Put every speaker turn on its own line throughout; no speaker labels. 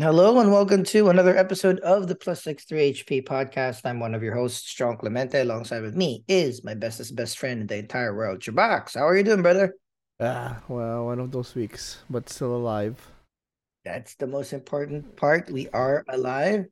Hello and welcome to another episode of the Plus Six Three HP podcast. I'm one of your hosts, John Clemente. Alongside with me is my bestest best friend in the entire world, Chabox. How are you doing, brother?
Ah, well, one of those weeks, but still alive.
That's the most important part. We are alive.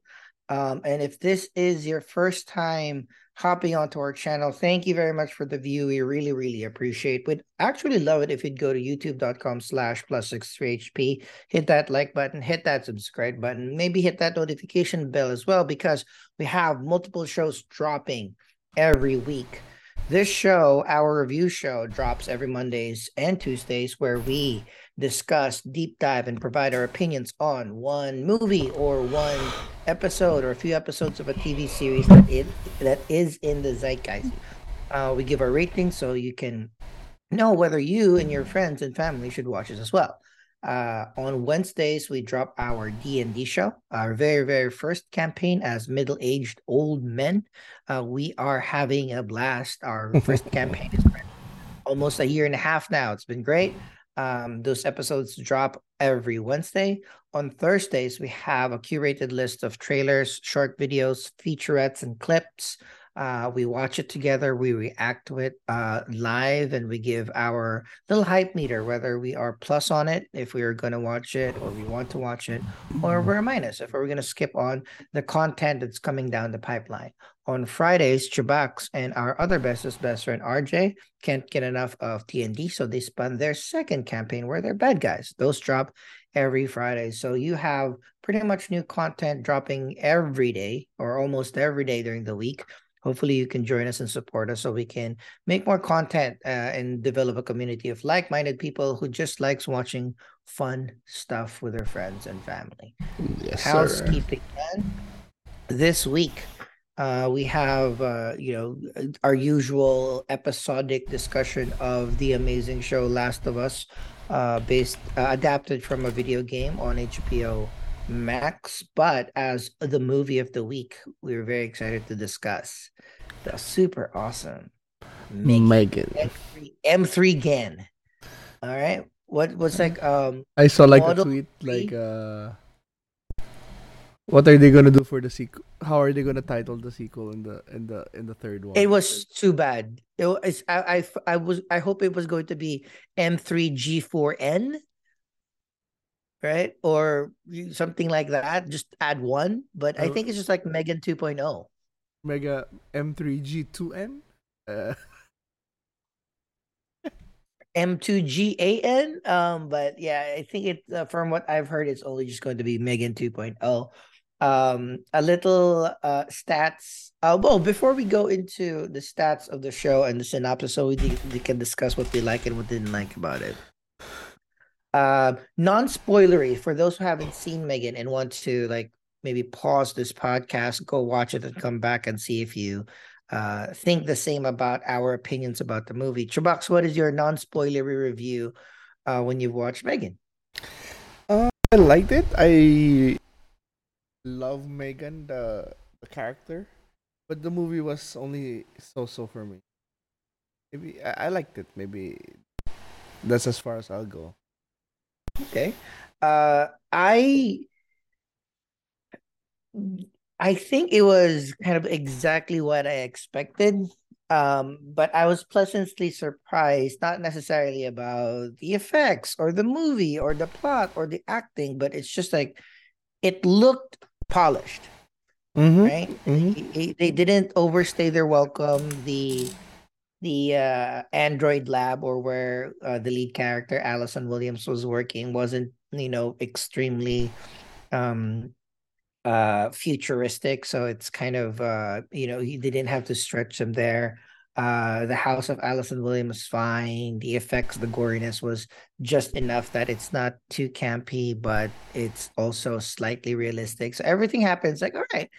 Um, and if this is your first time hopping onto our channel. Thank you very much for the view. We really, really appreciate. We'd actually love it if you'd go to youtube.com slash plus six HP, hit that like button, hit that subscribe button, maybe hit that notification bell as well, because we have multiple shows dropping every week. This show, our review show, drops every Mondays and Tuesdays where we discuss, deep dive, and provide our opinions on one movie or one episode or a few episodes of a TV series that it that is in the zeitgeist. Uh, we give our ratings so you can know whether you and your friends and family should watch it as well. Uh, on Wednesdays, we drop our D and D show, our very very first campaign as middle aged old men. Uh, we are having a blast. Our first campaign is almost a year and a half now. It's been great. Um, those episodes drop every Wednesday. On Thursdays, we have a curated list of trailers, short videos, featurettes, and clips uh, we watch it together, we react to it uh, live, and we give our little hype meter, whether we are plus on it if we are going to watch it or we want to watch it, or we're minus if we're going to skip on the content that's coming down the pipeline. On Fridays, Chubax and our other bestest best friend RJ can't get enough of TND, so they spun their second campaign where they're bad guys. Those drop every Friday. So you have pretty much new content dropping every day or almost every day during the week hopefully you can join us and support us so we can make more content uh, and develop a community of like-minded people who just likes watching fun stuff with their friends and family. Yes, housekeeping this week uh, we have uh, you know our usual episodic discussion of the amazing show last of us uh, based uh, adapted from a video game on hbo Max, but as the movie of the week, we were very excited to discuss the super awesome
Megan
M3, M3 Gen. All right, what was like? Um,
I saw like a tweet like uh, what are they gonna do for the sequel? How are they gonna title the sequel in the in the in the third one?
It was too bad. It was I I, I was I hope it was going to be M3 G4N right? Or something like that. Just add one, but I think it's just like Megan 2.0.
Mega M3G2N? Uh.
M2GAN. Um, but yeah, I think it uh, from what I've heard, it's only just going to be Megan 2.0. Um, a little uh stats. Uh, well, before we go into the stats of the show and the synopsis, so we, we can discuss what we like and what didn't like about it. Uh, non-spoilery for those who haven't seen Megan and want to like maybe pause this podcast, go watch it, and come back and see if you uh, think the same about our opinions about the movie. Chubax, what is your non-spoilery review uh, when you've watched Megan?
Uh, I liked it. I love Megan the the character, but the movie was only so-so for me. Maybe I liked it. Maybe that's as far as I'll go.
Okay. Uh, I I think it was kind of exactly what I expected. Um, but I was pleasantly surprised, not necessarily about the effects or the movie or the plot or the acting, but it's just like it looked polished. Mm-hmm. Right? Mm-hmm. they didn't overstay their welcome. The the uh, Android lab or where uh, the lead character Allison Williams was working wasn't you know extremely um uh futuristic. So it's kind of uh you know they didn't have to stretch them there. Uh the house of allison williams was fine. The effects the goriness was just enough that it's not too campy but it's also slightly realistic. So everything happens like all right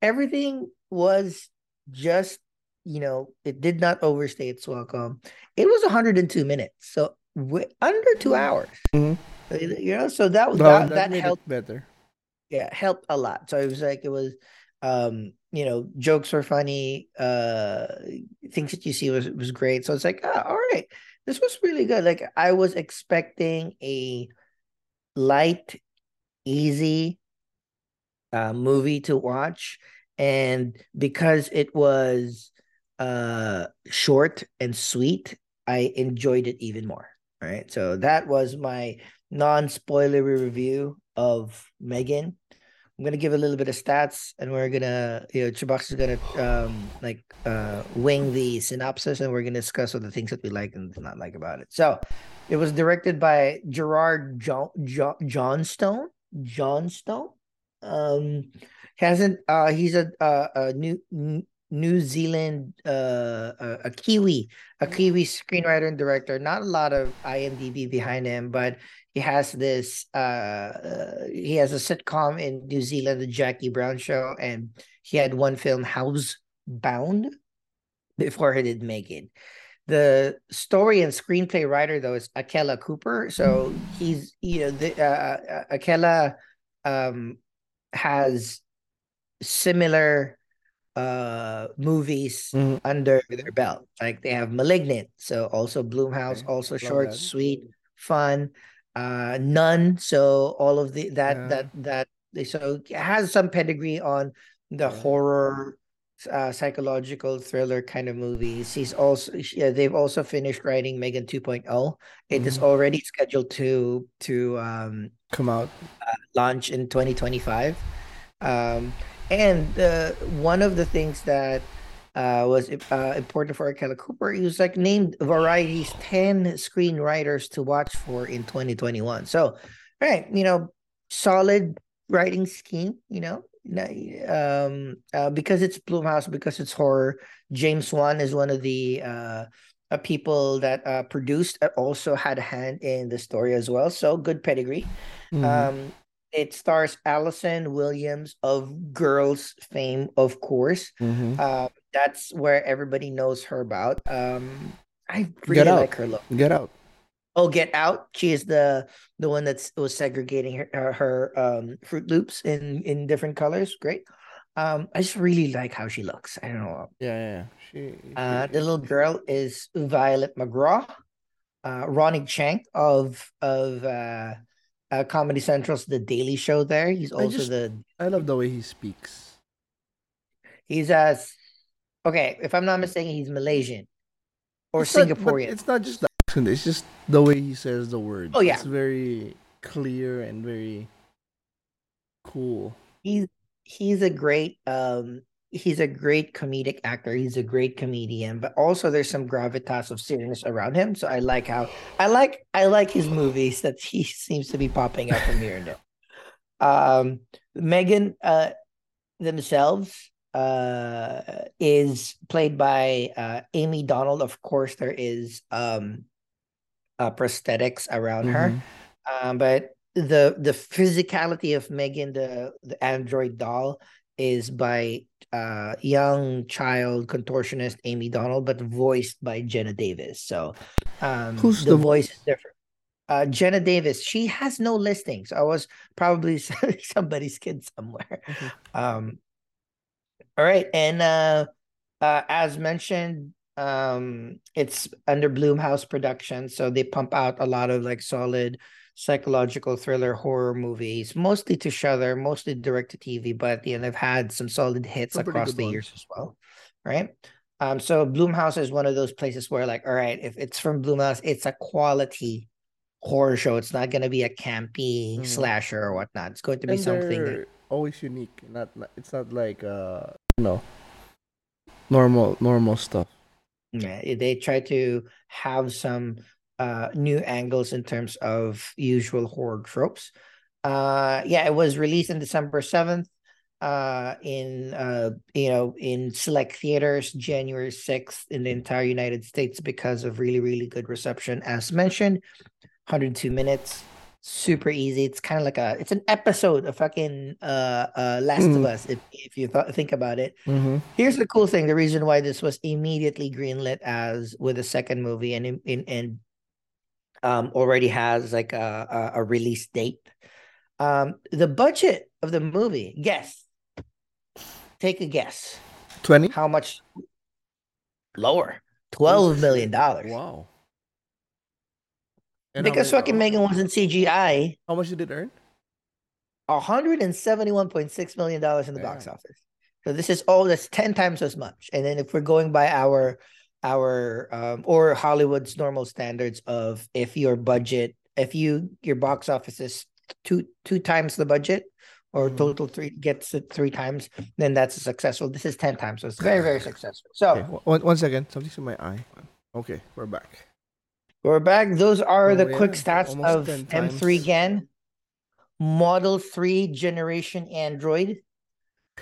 everything was just you know, it did not overstay its welcome. It was 102 minutes, so under two hours. Mm-hmm. You know, so that was that, that, that helped
better.
Yeah, helped a lot. So it was like it was, um, you know, jokes were funny. Uh, things that you see was was great. So it's like, oh, all right, this was really good. Like I was expecting a light, easy uh, movie to watch, and because it was uh short and sweet, I enjoyed it even more. Right, so that was my non-spoilery review of Megan. I'm gonna give a little bit of stats, and we're gonna, you know, Chubox is gonna um like uh wing the synopsis, and we're gonna discuss all the things that we like and not like about it. So, it was directed by Gerard John, John Johnstone. Johnstone. Um, hasn't uh he's a uh, a new New Zealand uh a, a Kiwi a Kiwi screenwriter and director. Not a lot of IMDb behind him, but he has this uh, uh, he has a sitcom in New Zealand, the Jaquie Brown show, and he had one film House Bound before he did Megan. The story and screenplay writer though is Akela Cooper. So he's you know the uh, uh Akela um has similar uh movies mm-hmm. under their belt. Like they have Malignant, so also Blumhouse, okay. also Love short, that. sweet, fun uh none. so all of the that yeah. that that so it has some pedigree on the yeah. horror uh, psychological thriller kind of movies he's also yeah, they've also finished writing megan 2.0 It mm-hmm. is already scheduled to to um
come out
uh, launch in 2025 um and uh, one of the things that uh, was uh, important for Akela Cooper. He was like named Variety's 10 screenwriters to watch for in 2021. So, right, you know, solid writing scheme, you know, um, uh, because it's Blumhouse, because it's horror. James Wan is one of the uh, uh, people that uh, produced, also had a hand in the story as well. So good pedigree. Mm-hmm. Um, it stars Allison Williams of Girls fame, of course. Mm-hmm. Uh, that's where everybody knows her about. Um, I really like her look.
Get out.
Oh, Get Out. She is the the one that was segregating her her, her um, Fruit Loops in in different colors. Great. Um, I just really like how she looks. I don't know.
Yeah, yeah. She,
she... Uh, the little girl is Violet McGraw. Uh, Ronny Chieng of of uh, uh, Comedy Central's The Daily Show. There, he's also I just, the.
I love the way he speaks.
He's as okay. If I'm not mistaken, he's Malaysian or it's Singaporean.
Not, it's not just the accent; it's just the way he says the word.
Oh yeah,
it's very clear and very cool.
He's he's a great um he's a great comedic actor. He's a great comedian, but also there's some gravitas of seriousness around him. So I like how I like I like his movies that he seems to be popping up from here and there. Um, Megan uh, themselves uh, is played by uh, Amy Donald. Of course, there is um, uh, prosthetics around mm-hmm. her, um, but the the physicality of Megan, the the android doll, is by uh, young child contortionist Amy Donald, but voiced by Jenna Davis. So um,
who's the, the
voice is different. Uh, Jenna Davis, she has no listings. I was probably somebody's kid somewhere. Mm-hmm. Um, all right, and uh, uh, as mentioned, um, it's under Blumhouse production, so they pump out a lot of like solid psychological thriller horror movies, mostly to Shudder, mostly direct to TV, but you know they've had some solid hits across the ones. years as well, right? Um, so Blumhouse is one of those places where, like, all right, if it's from Blumhouse, it's a quality horror show. It's not going to be a campy mm-hmm. slasher or whatnot. It's going to be and something that...
always unique. Not, it's not like uh, you know, normal normal stuff.
Yeah, they try to have some uh, new angles in terms of usual horror tropes. Uh, yeah, it was released on December 7th uh, in uh, you know in select theaters January 6th in the entire United States because of really really good reception as mentioned 102 minutes super easy it's kind of like a it's an episode of fucking uh uh Last mm. of Us if, if you th- think about it
mm-hmm.
here's the cool thing the reason why this was immediately greenlit as with a second movie and in, in and um, already has like a, a, release date. Um, the budget of the movie, guess. Take a guess.
20?
How much lower? Twelve million dollars.
Wow.
And because fucking Megan wasn't CGI.
How much did it earn?
171.6 million dollars in the box office. So this is all that's 10 times as much. And then if we're going by our our um, or Hollywood's normal standards of if your budget, if you your box office is two two times the budget or mm. total three gets it three times, then that's successful. This is 10 times. So it's very, very successful. So
okay. one, one second, something's in my eye. Okay, we're back.
We're back. Those are oh, the yeah. quick stats Almost of M3 GAN Model 3 generation Android.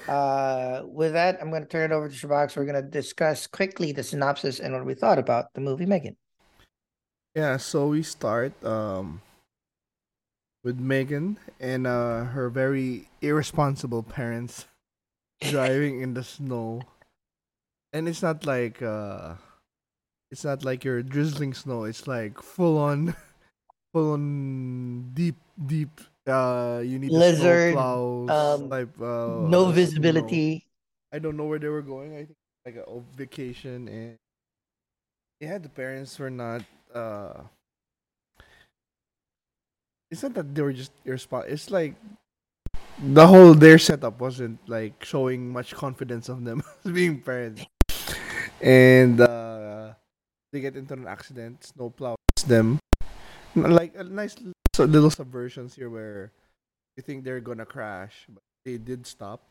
Uh, with that, I'm going to turn it over to Shabox. We're going to discuss quickly the synopsis and what we thought about the movie Megan.
Yeah, so we start um, with Megan and uh, her very irresponsible parents driving in the snow. And it's not like uh, it's not like your drizzling snow. It's like full on, full on deep, deep uh, you need
lizard
plows, um, type, uh,
no visibility.
I don't know where they were going. I think like a vacation, and yeah, the parents were not. uh It's not that they were just spot. It's like the whole their setup wasn't like showing much confidence of them as being parents, and uh they get into an accident. Snow plows them, like a nice little subversions here where you think they're gonna crash, but they did stop.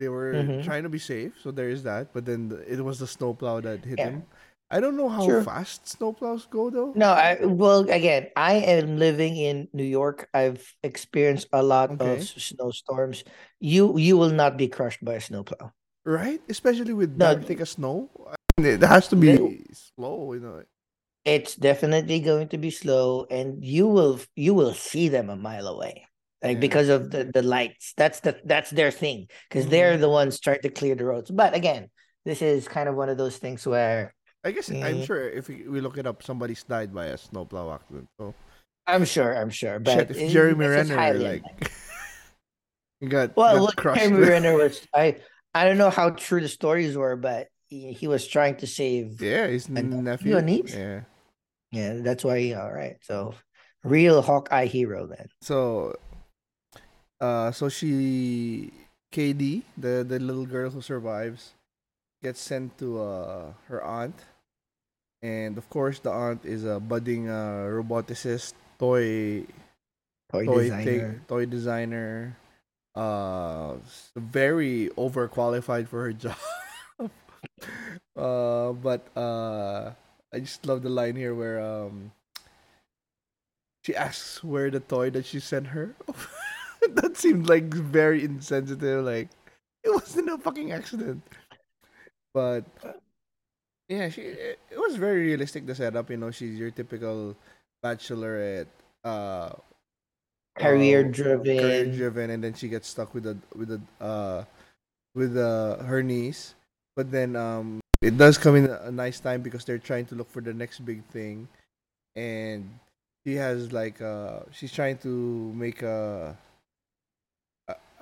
They were mm-hmm. trying to be safe, so there is that. But then the, it was the snowplow that hit yeah. him. I don't know how sure. fast snowplows go though.
No, I well again, I am living in New York. I've experienced a lot okay. of snowstorms. You you will not be crushed by a snowplow.
Right? Especially with no, that thick of snow. It has to be slow, you know
it's definitely going to be slow and you will you will see them a mile away like yeah. because of the the lights. That's the that's their thing because mm-hmm. they're the ones trying to clear the roads. But again this is kind of one of those things where
i guess mm, i'm sure if we, look it up somebody's died by a snowplow accident so.
I'm sure i'm sure but
Shit, if jeremy renner like you got
well got look, jeremy renner was i i don't know how true the stories were but he, he was trying to save
yeah his nephew
niece.
yeah
yeah, that's why. All right, so real Hawkeye hero then.
So, uh, so she, Cady, the the little girl who survives, gets sent to uh her aunt, and of course the aunt is a budding uh roboticist, toy,
toy, toy designer,
toy designer, uh, very overqualified for her job. uh, but uh I just love the line here where um she asks where the toy that she sent her. that seemed like very insensitive. Like it wasn't a fucking accident. But yeah, she it, it was very realistic the setup. You know, she's your typical bachelorette, uh,
career driven,
career driven, and then she gets stuck with the with the uh with uh her niece. But then um it does come in a nice time because they're trying to look for the next big thing, and she has like uh she's trying to make a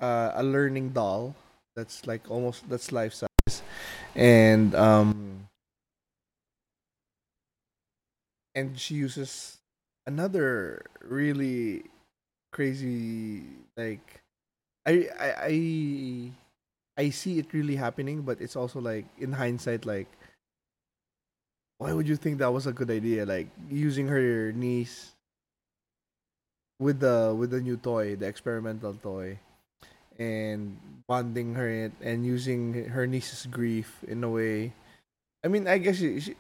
a, a learning doll that's like almost that's life size, and um and she uses another really crazy like I I I I see it really happening, but it's also like in hindsight, like why would you think that was a good idea? Like using her niece with the with the new toy, the experimental toy, and bonding her and using her niece's grief in a way. I mean, I guess she, she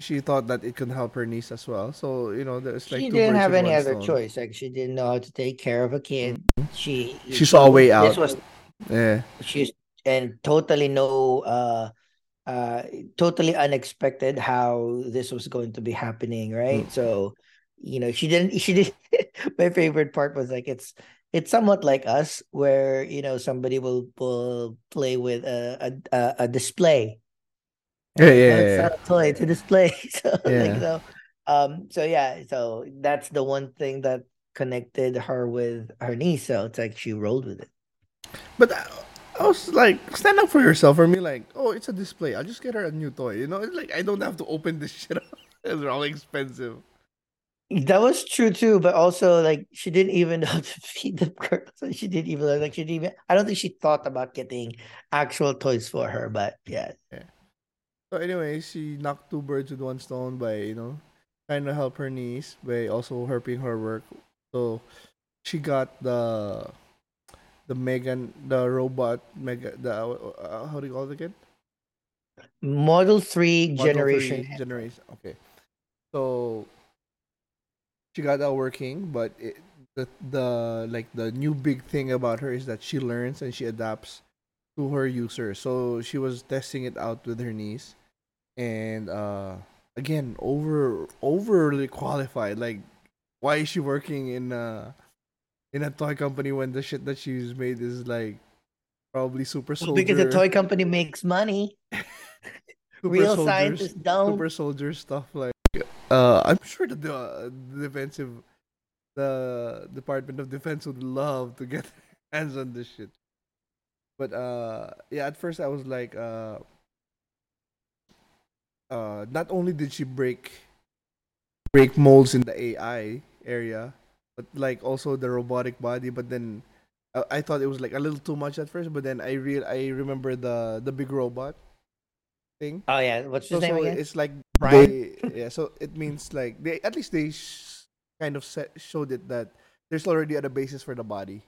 she thought that it could help her niece as well. So you know, there's like
she didn't have any other stone. choice. Like she didn't know how to take care of a kid. Mm-hmm. She
she saw a way out.
This was
yeah.
She's and totally no uh uh totally unexpected how this was going to be happening right mm. so you know she didn't she did my favorite part was like it's it's somewhat like us where you know somebody will will play with a a, a display
yeah yeah, yeah, yeah.
toy to display so yeah. like so um so yeah so that's the one thing that connected her with her niece so it's like she rolled with it
but uh, I was like, stand up for yourself. For me, like, oh, it's a display. I'll just get her a new toy. You know, it's like I don't have to open this shit up. it's all expensive.
That was true too, but also like she didn't even know how to feed the girl. So she didn't even like she didn't even I don't think she thought about getting actual toys for her, but yeah.
Yeah. So anyway, she knocked two birds with one stone by you know trying to help her niece by also helping her work. So she got the the Megan the robot Mega the uh, how do you call it again?
Model 3
Model
generation.
3 generation. Okay. So she got that working, but it, the the like the new big thing about her is that she learns and she adapts to her user. So she was testing it out with her niece, and uh, again over overly qualified. Like, why is she working in a in a toy company when the shit that she's made is like probably super soldier
because the toy company makes money. Real
soldiers-
scientists don't.
super soldier stuff like uh i'm sure that the, uh, the defensive the department of defense would love to get hands on this shit but uh yeah at first i was like uh uh not only did she break break molds in the ai area but like also the robotic body but then uh, I thought it was like a little too much at first, but then I real I remember the the big robot thing.
Oh yeah, what's his
So,
name
so
again?
it's like
Brian?
yeah. So it means like they at least they sh- kind of set, showed it that there's already other basis for the body.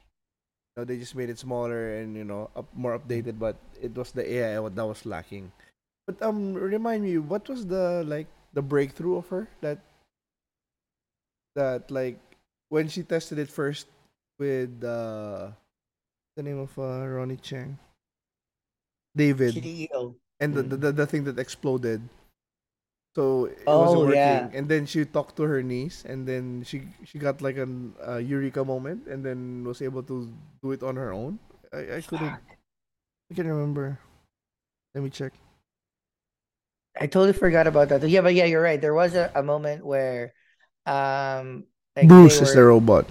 You know, they just made it smaller and you know up, more updated, but it was the AI what that was lacking. But um, remind me, what was the like the breakthrough of her that that like when she tested it first with uh the name of uh, Ronnie Chang, David and the,
Mm.
the, the the thing that exploded. So it
Oh,
wasn't working,
yeah.
and then she talked to her niece, and then she she got like an uh, eureka moment, and then was able to do it on her own. I I couldn't. I can't remember. Let me check.
I totally forgot about that. Yeah, but yeah, you're right. There was a, a moment where um like
Bruce
they
is the robot.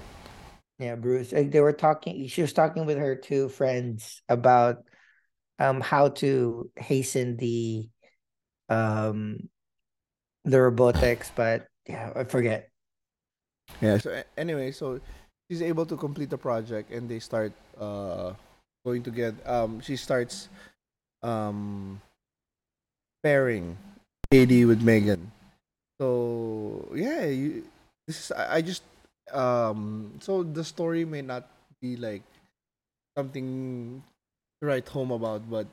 Yeah, Bruce. Like they were talking. She was talking with her two friends about um how to hasten the um the robotics, but yeah, I forget.
Yeah. So anyway, so she's able to complete the project, and they start uh going together. Um, she starts um pairing Cady with Megan. So yeah, you, this is I, I just um so the story may not be like something to write home about, but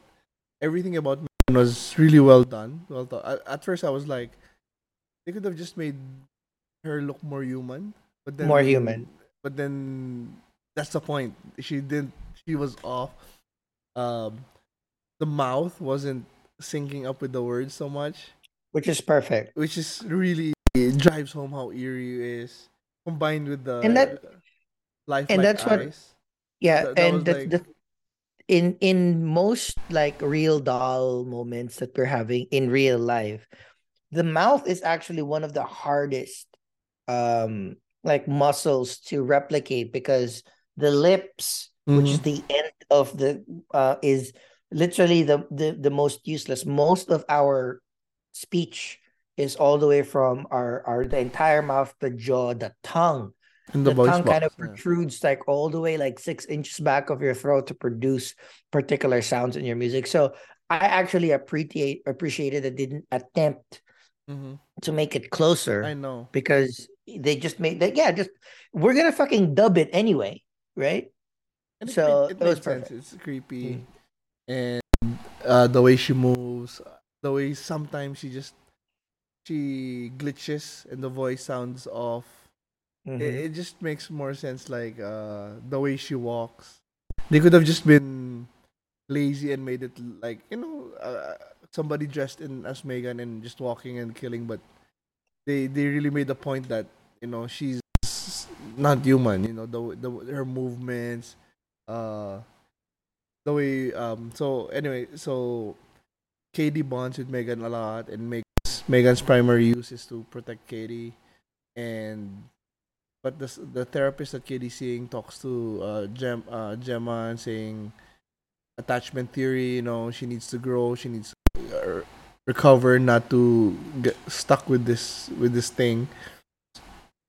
everything about Megan was really well done. Well thought. At, at first, I was like, they could have just made her look more human, but then
More human.
But then that's the point. She didn't. She was off. Um, the mouth wasn't syncing up with the words so much,
Which is perfect.
which is really it drives home how eerie it is, combined with the
And that-
lifelike
and that's what-
eyes.
Yeah,
That- that
and that's
like-
the in in most like real doll moments that we're having in real life, the mouth is actually one of the hardest um like muscles to replicate because the lips, which is the end of the uh is literally the, the the most useless. Most of our speech is all the way from our our the entire mouth, the jaw, the tongue
and
the,
the,
tongue kind of
box, yeah.
protrudes like all the way like six inches back of your throat to produce particular sounds in your music. So I actually appreciate appreciated that didn't attempt
Mhm.
to make it closer
I know.
because they just made that yeah, just we're gonna fucking dub it anyway, right?
And it
So,
made,
it
it
was
sense. It's creepy,
Mm.
and uh, the way she moves, the way sometimes she just she glitches and the voice sounds off.
Mhm.
It, it just makes more sense. Like uh, the way she walks, they could have just been lazy and made it like you know uh, somebody dressed in as Megan and just walking and killing, but they they really made the point that you know she's not human. You know the the her movements, uh, the way um. So anyway, so Cady bonds with Megan a lot, and Megan's Megan's primary use is to protect Cady, and but the the therapist that Cady's seeing talks to uh, Gem uh, Gemma and saying attachment theory. You know, she needs to grow. She needs to uh, recover, not to get stuck with this with this thing.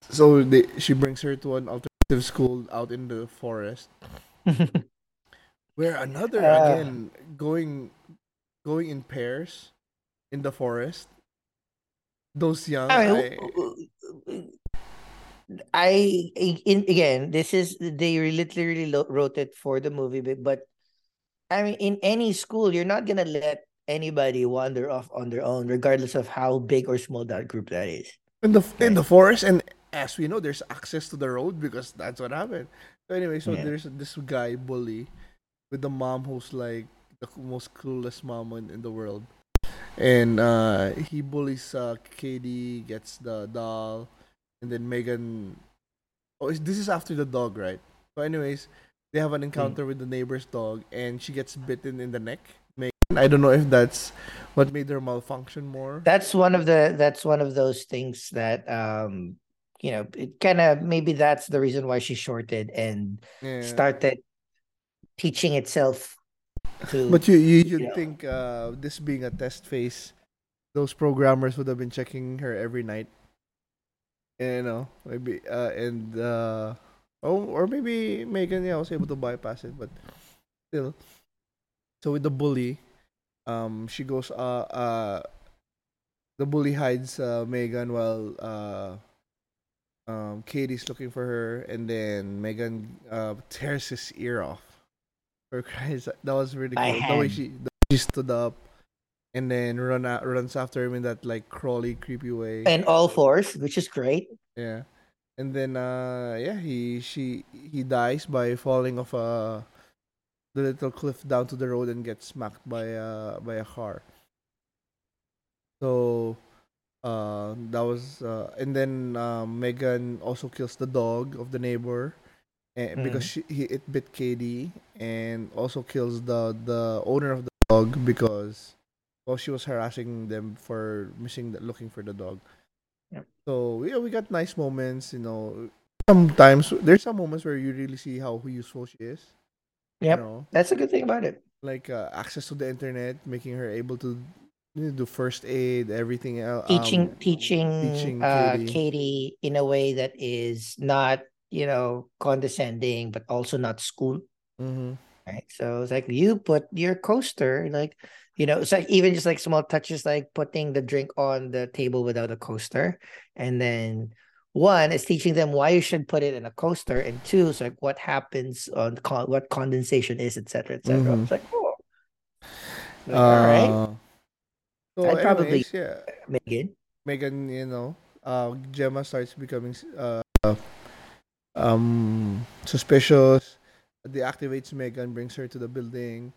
so they, she brings her to an alternative school out in the forest where another
Uh.
again going going in pairs in the forest those young
I,
I,
mean, I in again, this is they literally wrote it for the movie, but, I mean, in any school, you're not gonna let anybody wander off on their own, regardless of how big or small that group that is.
in the in the forest and as we know there's access to the road because that's what happened so anyway so
Yeah.
there's this guy bully with the mom who's like the most clueless mom in, in the world and uh he bullies uh cady gets the doll and then megan oh is- this is after the dog right? So anyways they have an encounter with the neighbor's dog and she gets bitten in the neck. Megan i don't know if that's what made her malfunction more.
That's one of the that's one of those things that um you know it kind of maybe that's the reason why she shorted and
yeah.
started teaching itself to
But you you you'd
Yeah.
think uh, this being a test phase, those programmers would have been checking her every night. You know, maybe uh, and uh, oh, or maybe Megan yeah was able to bypass it, but still. So with the bully, um, she goes uh uh, the bully hides uh, Megan while uh. Um, Cady's looking for her, and then Megan uh, tears his ear off. For Christ, that was really cool. The way she, the way she stood up, and then run out, runs after him in that like crawly, creepy way.
and all fours, which is great.
yeah, and then uh, yeah, he she he dies by falling off a the little cliff down to the road and gets smacked by uh by a car. So uh that was uh and then um, Megan also kills the dog of the neighbor and because she he, it bit Cady and also kills the the owner of the dog because well she was harassing them for missing the, looking for the dog.
Yep.
So yeah, we got nice moments, you know. Sometimes there's some moments where you really see how useful she is.
Yeah,
You know,
That's a good thing about it.
like uh, access to the internet, making her able to you know, do first aid, everything else.
Teaching teaching,
teaching
uh
Cady.
Cady. in a way that is not, you know, condescending, but also not school.
hmm
Right. So it's like you put your coaster, like, you know, it's like even just like small touches like putting the drink on the table without a coaster. And then one is teaching them why you should put it in a coaster. And two is like what happens on con- what condensation is, etc. etc.
Mhm.
It's like, oh. Like, all right,
Uh, So
I'd probably-
anyways, yeah,
Megan.
Megan, you know, uh, Gemma starts becoming uh, um suspicious. They Deactivates Megan, brings her to the building,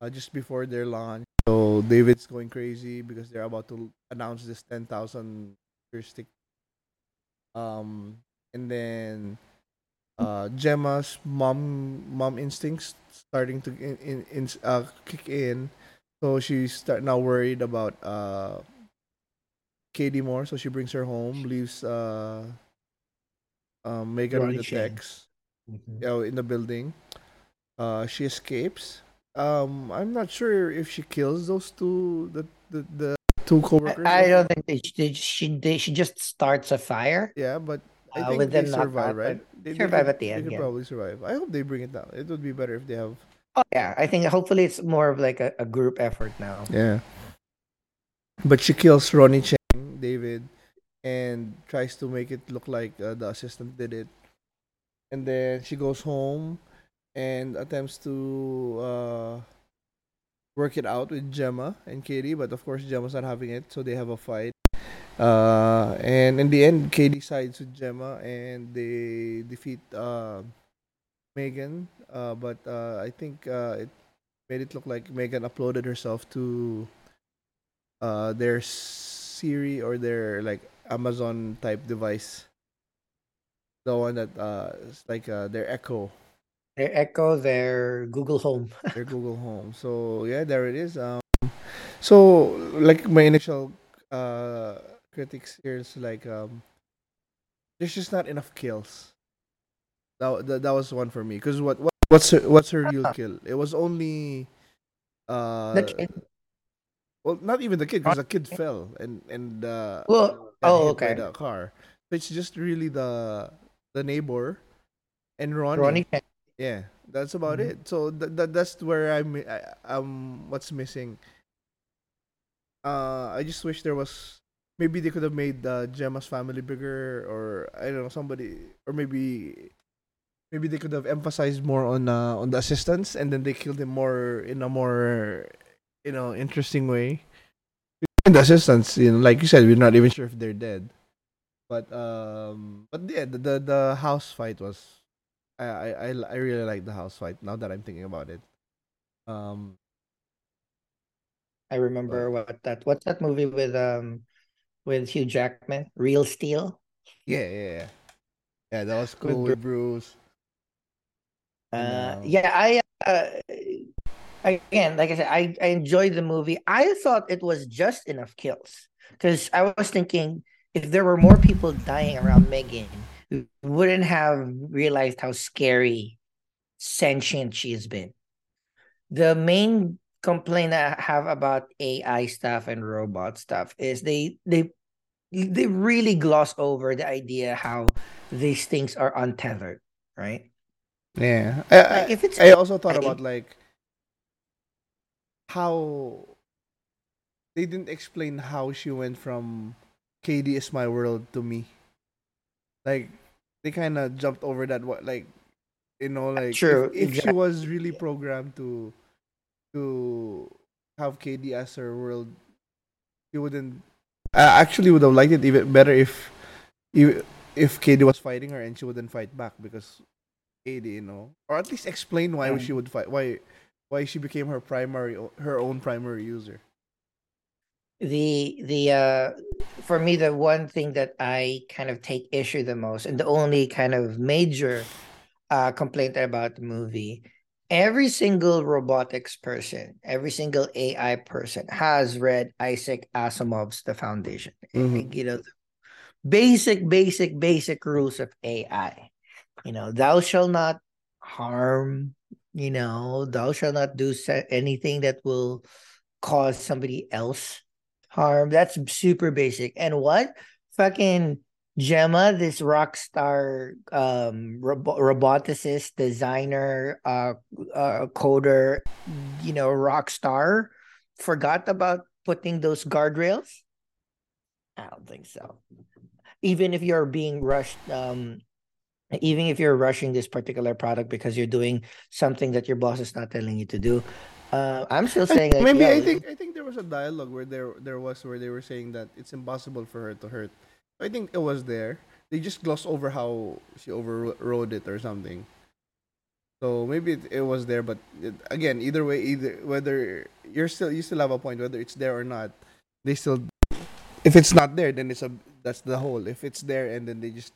uh, just before their launch. So David's going crazy because they're about to announce this ten thousand stick. Um, and then uh, Gemma's mom mom instincts starting to in, in, in uh, kick in. So she's start now worried about uh Cady more, so she brings her home, leaves uh um, Megan
Ronnie
with the
Chang.
text uh, in the building. Uh, she escapes. Um, I'm not sure if she kills those two the the, the two coworkers.
I, I don't think they, they, she they, she just starts a fire.
Yeah, but I
Uh,
think
with
they
them
survive, right? They,
survive
could,
at the
they
end,
could
yeah.
probably survive. I hope they bring it down. It would be better if they have.
Oh yeah, I think hopefully it's more of like a, a group effort now.
Yeah. But she kills Ronnie Chang, David, and tries to make it look like uh, the assistant did it. And then she goes home and attempts to uh, work it out with Gemma and Cady, but of course Gemma's not having it, so they have a fight. Uh, and in the end, Cady sides with Gemma and they defeat uh, Megan. Uh, but uh, I think uh, it made it look like Megan uploaded herself to uh, their Siri or their like Amazon type device. The one that uh, is like uh, their Echo,
Their Echo, their Google Home.
their Google Home. So yeah, there it is. Um, so like my initial uh critics here is like um, there's just not enough kills. That that, that was one for me because what, what what's her what's her real kill? It was only uh
The kid.
well not even the kid because the kid fell and and uh
Well,
got
oh
hit by
okay.
the car. So it's just really the the neighbor and Ronnie.
Ronnie
Yeah, that's about
Mhm.
it. So that, that that's where I'm I, um what's missing. Uh, I just wish there was maybe they could have made uh, Gemma's family bigger, or I don't know somebody, or maybe maybe they could have emphasized more on uh, on the assistants, and then they killed him more in a more you know interesting way. The assistants, you know, like you said, we're not even sure if they're dead. But um, but yeah, the the, the house fight was, I I I really like the house fight. Now that I'm thinking about it, um,
I remember what that what's that movie with um with Hugh Jackman, Real Steel.
yeah yeah yeah, yeah that was cool with Bruce.
Uh,
No.
yeah, I uh, again, like I said, I I enjoyed the movie. I thought it was just enough kills because I was thinking if there were more people dying around Megan, we wouldn't have realized how scary sentient she's been. The main complaint I have about AI stuff and robot stuff is they they they really gloss over the idea how these things are untethered, right?
Yeah, I,
Like if it's
I also thought about like how they didn't explain how she went from Cady is my world to me. Like they kind of jumped over that. What like you know uh, like
True,
if, if she was really programmed to to have Cady as her world, she wouldn't. I actually would have liked it even better if if if Cady was fighting her and she wouldn't fight back because Cady, you know, or at least explain why
Yeah.
she would fight why why she became her primary her own primary user.
the the uh for me the one thing that i kind of take issue the most and the only kind of major uh complaint about the movie every single robotics person every single ai person has read isaac asimov's the foundation
Mhm.
you know basic basic basic rules of ai you know thou shall not harm you know thou shall not do anything that will cause somebody else harm. That's super basic. And what fucking Gemma, this rock star um robo- roboticist, designer, uh, uh coder, you know, rock star, forgot about putting those guardrails? I don't think so. Even if you're being rushed, um, even if you're rushing this particular product because you're doing something that your boss is not telling you to do, uh, I'm still saying like,
Maybe
yo,
I think I think there was a dialogue where there there was where they were saying that it's impossible for her to hurt. I think it was there. They just glossed over how she overrode it or something. So maybe it, it was there, but it, again, either way, either whether you're still you still have a point whether it's there or not. They still, if it's not there, then it's a that's the whole. If it's there and then they just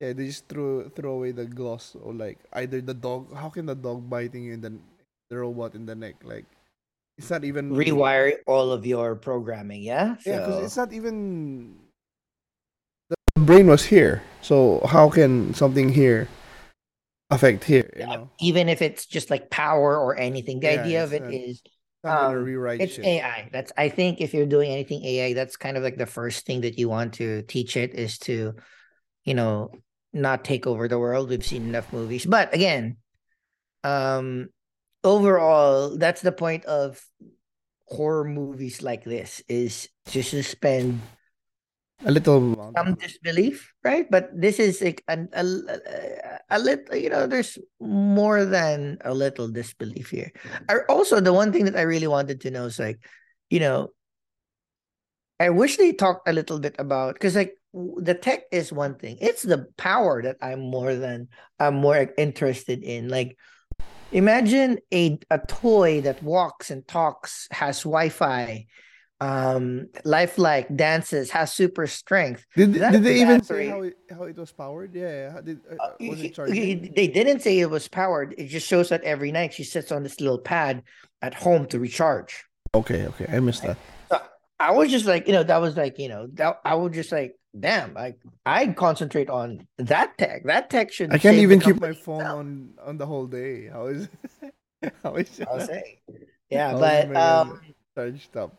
yeah they just throw throw away the gloss or like either the dog. How can the dog biting you in the the robot in the neck like it's not even
rewire all of your programming. Yeah.
Yeah, because it's not even the brain was here. So how can something here affect here? You
Yeah,
know,
even if it's just like power or anything. The
Yeah,
idea of it
not-
is
it's
um,
rewrite
it's
shit.
AI. That's I think if you're doing anything AI, that's kind of like the first thing that you want to teach it is to, you know, not take over the world. We've seen enough movies. But again, um overall, that's the point of horror movies like this is to suspend
A little
some disbelief, right? But this is like an, a, a, a little, you know, there's more than a little disbelief here. I, also, the one thing that I really wanted to know is like, you know, I wish they talked a little bit about because like the tech is one thing. It's the power that I'm more than I'm more interested in. Like, imagine a a toy that walks and talks, has Wi-Fi, um, lifelike, dances, has super strength.
Did,
that
did they even say how it, how it was powered? Yeah, yeah. How did, uh,
Uh,
was it charging?
they didn't say it was powered. It just shows that every night she sits on this little pad at home to recharge.
Okay, okay. I missed that.
So I was just like, you know, that was like, you know, that I was just like, damn, I I concentrate on that tech. That tech should.
I can't even keep my phone on on the whole day. How is how is
I'll say. Yeah,
how
but
my,
um,
charged up?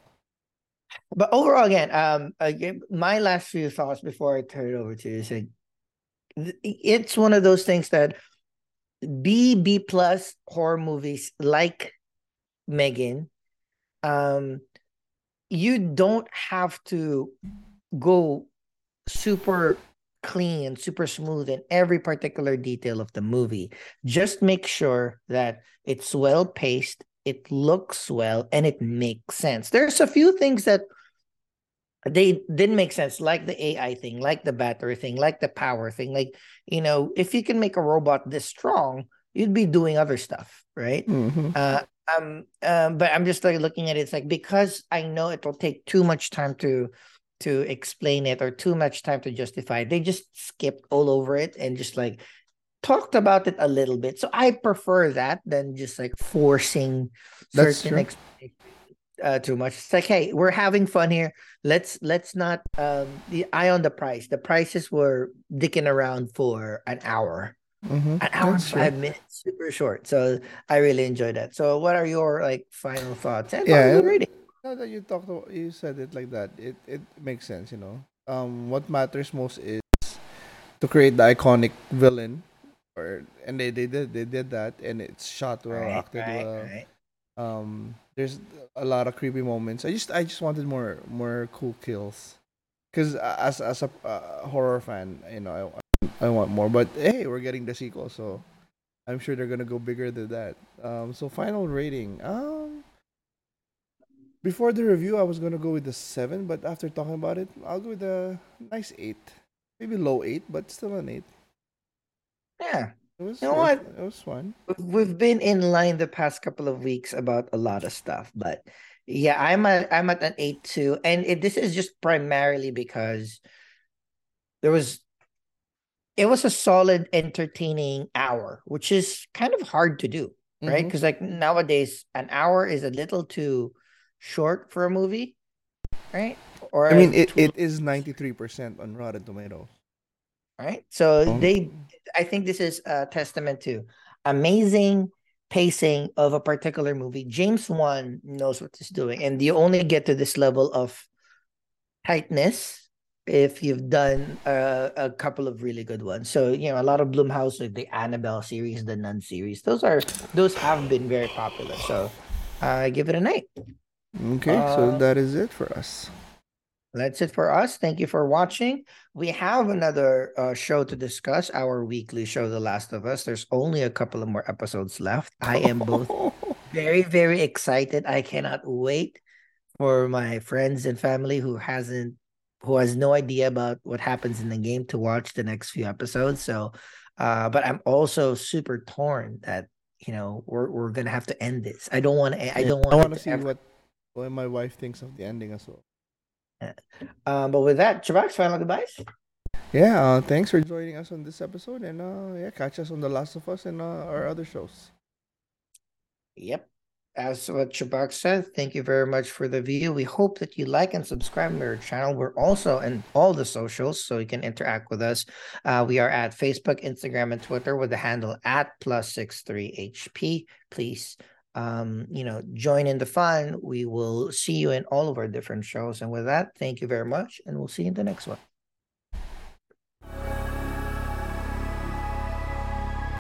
but overall, again, um, again, my last few thoughts before I turn it over to you is like, it's one of those things that B B plus horror movies like Megan, um, you don't have to go super clean and super smooth in every particular detail of the movie. Just make sure that it's well paced, it looks well, and it makes sense. There's a few things that they didn't make sense, like the AI thing, like the battery thing, like the power thing. Like, you know, if you can make a robot this strong, you'd be doing other stuff, right?
Mm-hmm.
Uh, um, um, but I'm just like looking at it. It's like because I know it will take too much time to to explain it or too much time to justify it. They just skipped all over it and just like talked about it a little bit. So I prefer that than just like forcing
That's
certain
true.
uh, too much. It's like, hey, we're having fun here. Let's let's not um the eye on the price. The prices were dicking around for an hour.
Mm-hmm.
An hour
That's true.
five minutes, super short. So I really enjoyed that. So what are your like final thoughts and
Yeah,
rating?
Now that you talked about, you said it like that, it it makes sense, you know. Um, what matters most is to create the iconic villain, or and they they did they did that, and it's shot well,
Right,
acted
right,
well.
right.
Um, there's a lot of creepy moments. I just I just wanted more more cool kills, because as as a uh, horror fan, you know, I I want more. But hey, we're getting the sequel, so I'm sure they're gonna go bigger than that. Um, so final rating. Um, before the review, I was gonna go with the seven, but after talking about it, I'll go with a nice eight, maybe low eight, but still an eight.
Yeah.
It was
You know
worth,
what?
it was fun.
We've been in line the past couple of weeks about a lot of stuff, but yeah, I'm at I'm at an eight two, and it, this is just primarily because there was it was a solid, entertaining hour, which is kind of hard to do, right?
Mm-hmm.
Because like nowadays, an hour is a little too short for a movie, right? Or
I mean, it, it is ninety three percent on Rotten Tomatoes.
right? So
Oh.
they, I think this is a testament to amazing pacing of a particular movie. James Wan knows what he's doing, and you only get to this level of tightness if you've done a, a couple of really good ones. So you know, a lot of Blumhouse, like the Annabelle series, the Nun series, those are those have been very popular. So I give it a eight.
Okay, so
Uh,
that is it for us.
That's it for us. Thank you for watching. We have another uh, show to discuss, our weekly show, The Last of Us. There's only a couple of more episodes left. I am both very, very excited. I cannot wait for my friends and family who hasn't who has no idea about what happens in the game to watch the next few episodes. So uh but I'm also super torn that you know we're we're gonna have to end this. I don't want to I don't
I
want to
see
ever
what what my wife thinks of the ending as well.
um but with that, Chavak, final goodbyes.
Yeah, uh, thanks for joining us on this episode, and uh, yeah, catch us on The Last of Us and uh, our other shows.
Yep. As what Shabak said, thank you very much for the view. We hope that you like and subscribe to our channel. We're also in all the socials, so you can interact with us. Uh, we are at Facebook, Instagram, and Twitter with the handle at plus six three HP. Please, um, you know, join in the fun. We will see you in all of our different shows. And with that, thank you very much, and we'll see you in the next one.